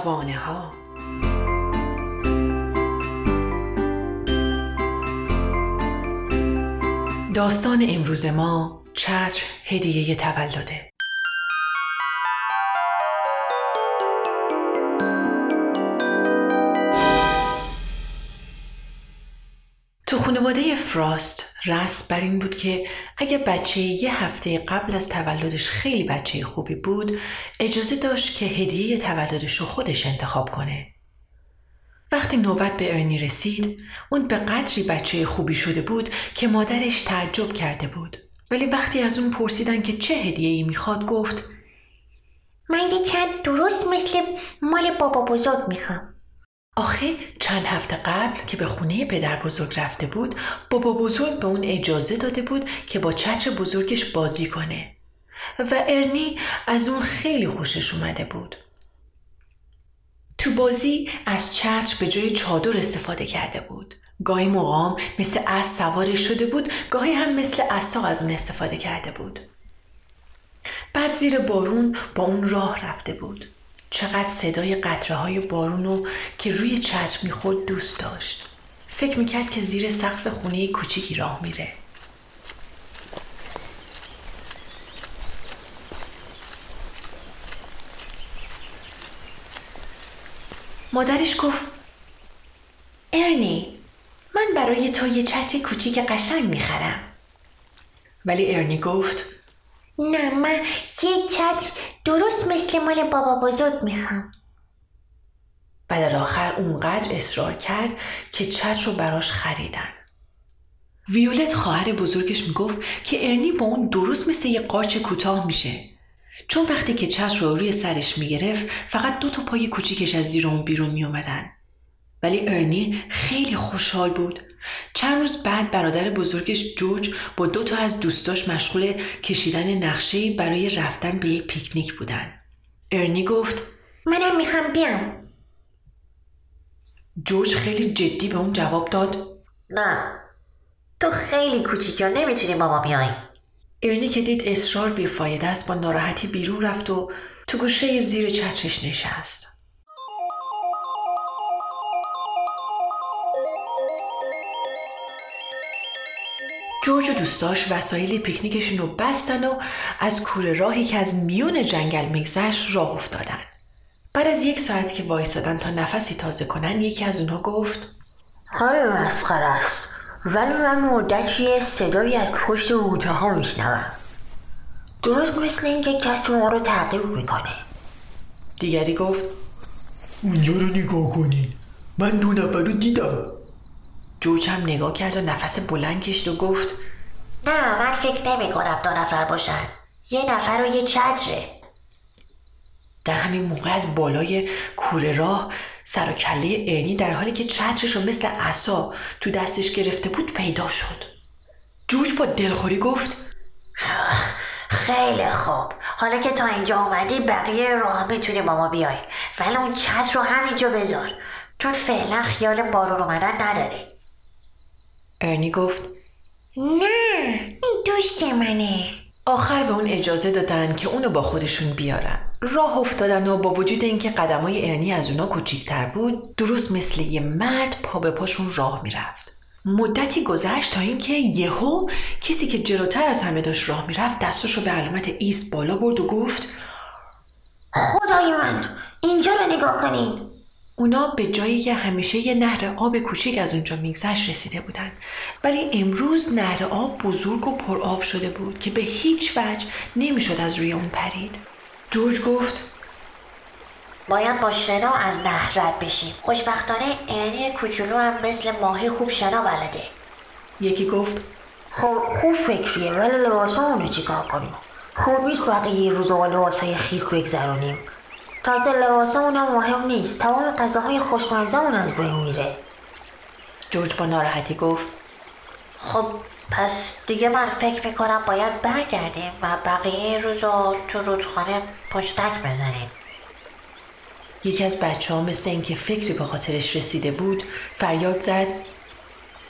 شبانه ها داستان امروز ما چتر هدیه تولده. تو خانواده فراست رسم بر این بود که اگه بچه یه هفته قبل از تولدش خیلی بچه خوبی بود اجازه داشت که هدیه تولدش رو خودش انتخاب کنه. وقتی نوبت به ارنی رسید اون به قدری بچه خوبی شده بود که مادرش تعجب کرده بود ولی وقتی از اون پرسیدن که چه هدیه ای می‌خواد گفت من یه چند درست مثل مال بابا بزرگ می‌خوام آخه چند هفته قبل که به خونه پدر بزرگ رفته بود بابا بزرگ به اون اجازه داده بود که با چتر بزرگش بازی کنه. و ارنی از اون خیلی خوشش اومده بود. تو بازی از چتر به جای چادر استفاده کرده بود. گاهی مقام مثل اس سوارش شده بود گاهی هم مثل اسا از اون استفاده کرده بود. بعد زیر بارون با اون راه رفته بود. چقدر صدای قطره های بارونو که روی چتر می‌خورد دوست داشت. فکر می‌کرد که زیر سقف خونه کوچیکی راه میره. مادرش گفت ارنی من برای تو یه چتر کوچیک قشنگ می‌خرم. ولی ارنی گفت نه من یه چتر درست مثل مال بابا بزرگ می‌خوام. و در آخر اونقدر اصرار کرد که چتر رو براش خریدن. ویولت خواهر بزرگش می‌گفت که ارنی با اون درست مثل یه قارچ کوتاه میشه. چون وقتی که چتر رو روی سرش می‌گرفت فقط دو تا پای کوچیکش از زیر اون بیرون میومدن ولی ارنی خیلی خوشحال بود. چند روز بعد برادر بزرگش جوج با دو تا از دوستاش مشغول کشیدن نقشه برای رفتن به یک پیکنیک بودن. ارنی گفت منم می‌خوام بیام. جوج خیلی جدی به اون جواب داد. نه تو خیلی کوچیکی نمی‌تونی با ما بیای. ارنی که دید اصرار بیفایده است با ناراحتی بیرون رفت و تو گوشه زیر چترش نشست. جورج و دوستاش وسایل پیکنیکشون رو بستن و از کوره راهی که از میون جنگل میگذشت راه افتادن. بعد از یک ساعت که وایستادن تا نفسی تازه کنن یکی از اونها گفت حال مسخره است ولی من مدت یه صدایی از پشت روته ها میشنوم. درست مثل اینکه کسی ما رو تعقیب می‌کنه. دیگری گفت اونجا رو نگاه کنین. من دو نفر رو دیدم. جورج هم نگاه کرد و نفس بلند کشید و گفت نه من فکر نمی کنم دو نفر باشن. یه نفر و یه چتره. در همین موقع از بالای کوره راه سر و کله ارنی در حالی که چترش رو مثل عصا تو دستش گرفته بود پیدا شد. جورج با دلخوری گفت خیلی خوب. حالا که تا اینجا اومدی بقیه راه می‌تونی با ما بیای. ولی اون چتر رو همینجا بذار. چون فعلا خیال بارون اومدن نداری. ارنی گفت نه این دوست منه. آخر به اون اجازه دادن که اونو با خودشون بیارن. راه افتادن و با وجود اینکه قدمای ارنی از اونا کوچیکتر بود درست مثل یه مرد پا به پاشون راه می‌رفت. مدتی گذشت تا اینکه یهو کسی که جلوتر از همه داشت راه می‌رفت دستش رو به علامت ایست بالا برد و گفت خدای من اینجا رو نگاه کنین. اونا به جایی که همیشه یه نهر آب کوچیک از اونجا میگذشت رسیده بودن. ولی امروز نهر آب بزرگ و پر آب شده بود که به هیچ وجه نمی‌شد از روی اون پرید. جورج گفت باید با شنا از نهر رد بشیم. خوشبختانه ارنی کوچولو هم مثل ماهی خوب شنا بلده. یکی گفت خب خوب فکریه ولی لباسامون رو چیکار کنیم؟ خوب نیست بقیه روز با لباسهای خیس تازه لباسمون هم مهم نیست. تمام غذاهای خوشمزهمون از بین میره. جورج با ناراحتی گفت خب پس دیگه من فکر می‌کنم باید برگردیم و بقیه روزا تو رودخانه پشتک بزنیم. یکی از بچه ها مثل اینکه فکری به خاطرش رسیده بود فریاد زد.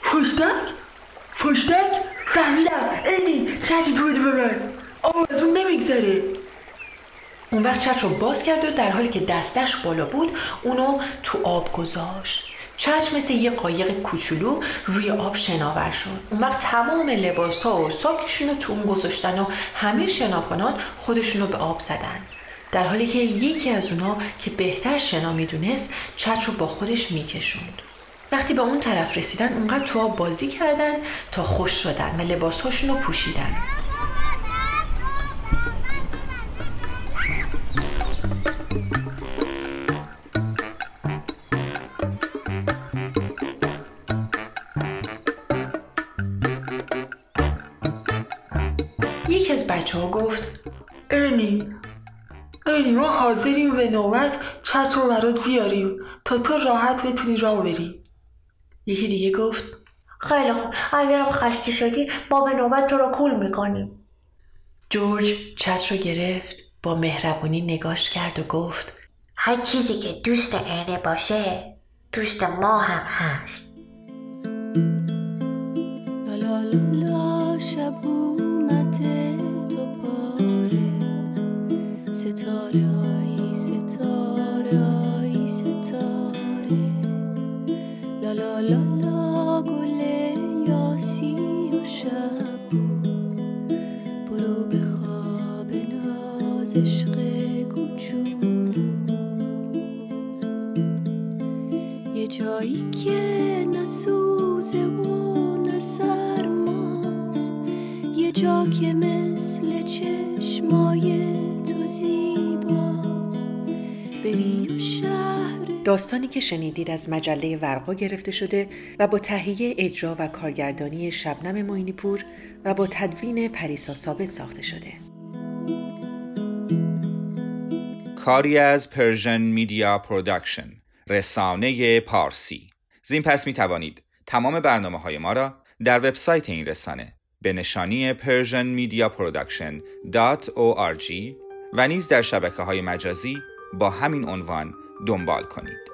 پشتک؟ پشتک؟ فهمیدم. اینی چتی توی به من آب از اون نمیگذره اون وقت چتر رو باز کرد و در حالی که دستش بالا بود اونو تو آب گذاشت. چتر مثل یه قایق کوچولو روی آب شناور شد. اون وقت تمام لباس ها و ساکشون رو تو اون گذاشتن و همه شناکنان خودشون رو به آب زدن. در حالی که یکی از اونا که بهتر شنا می‌دونست چتر رو با خودش میکشوند. وقتی به اون طرف رسیدن اونقدر تو آب بازی کردن تا خوش شدن و لباسهاشون رو پوشیدن. بچه ها گفت ارنی ارنی ما حاضریم به نوبت چتر رو برات بیاریم تا تو راحت بتونی راه بری. یکی دیگه گفت خیلی خوب اگرم خسته شدی ما به نوبت تو رو کول می‌کنیم. جورج چتر رو گرفت با مهربونی نگاش کرد و گفت هر چیزی که دوست ارنه باشه دوست ما هم هست. لا لا لا لا شب اومده ستاره آی ستاره آی ستاره. لا لا لا لا گل یاسی و شب برو به خواب ناز عشق کوچولو. یه جایی که نه سوزه و نه سرماست یه جا که مثل بری و شهر داستانی که شنیدید از مجله ورقا گرفته شده و با تهیه اجرا و کارگردانی شبنم معینی پور و با تدوین پریسا ثابت ساخته شده. کاری از Persian Media Production رسانه پارسی. زین پس می توانید تمام برنامه های ما را در وبسایت این رسانه به نشانی persianmediaproduction.org و نیز در شبکه های مجازی با همین عنوان دنبال کنید.